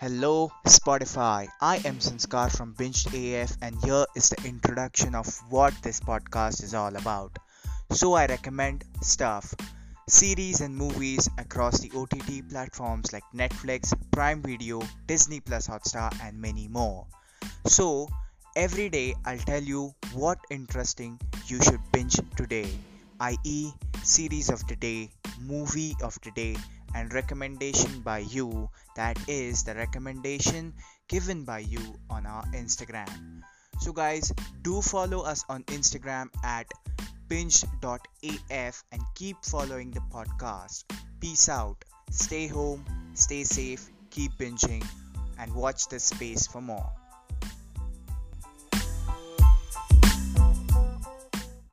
Hello, Spotify. I am Sanskar from Binged AF, and here is the introduction of what this podcast is all about. So, I recommend stuff series and movies across the OTT platforms like Netflix, Prime Video, Disney Plus Hotstar, and many more. So, every day I'll tell you what interesting you should binge today, i.e., series of the day, movie of the day, and recommendation by you. That is the recommendation given by you on our instagram. So guys do follow us on instagram at pinch.af and keep following the podcast. Peace out. Stay home stay safe keep binging and watch this space for more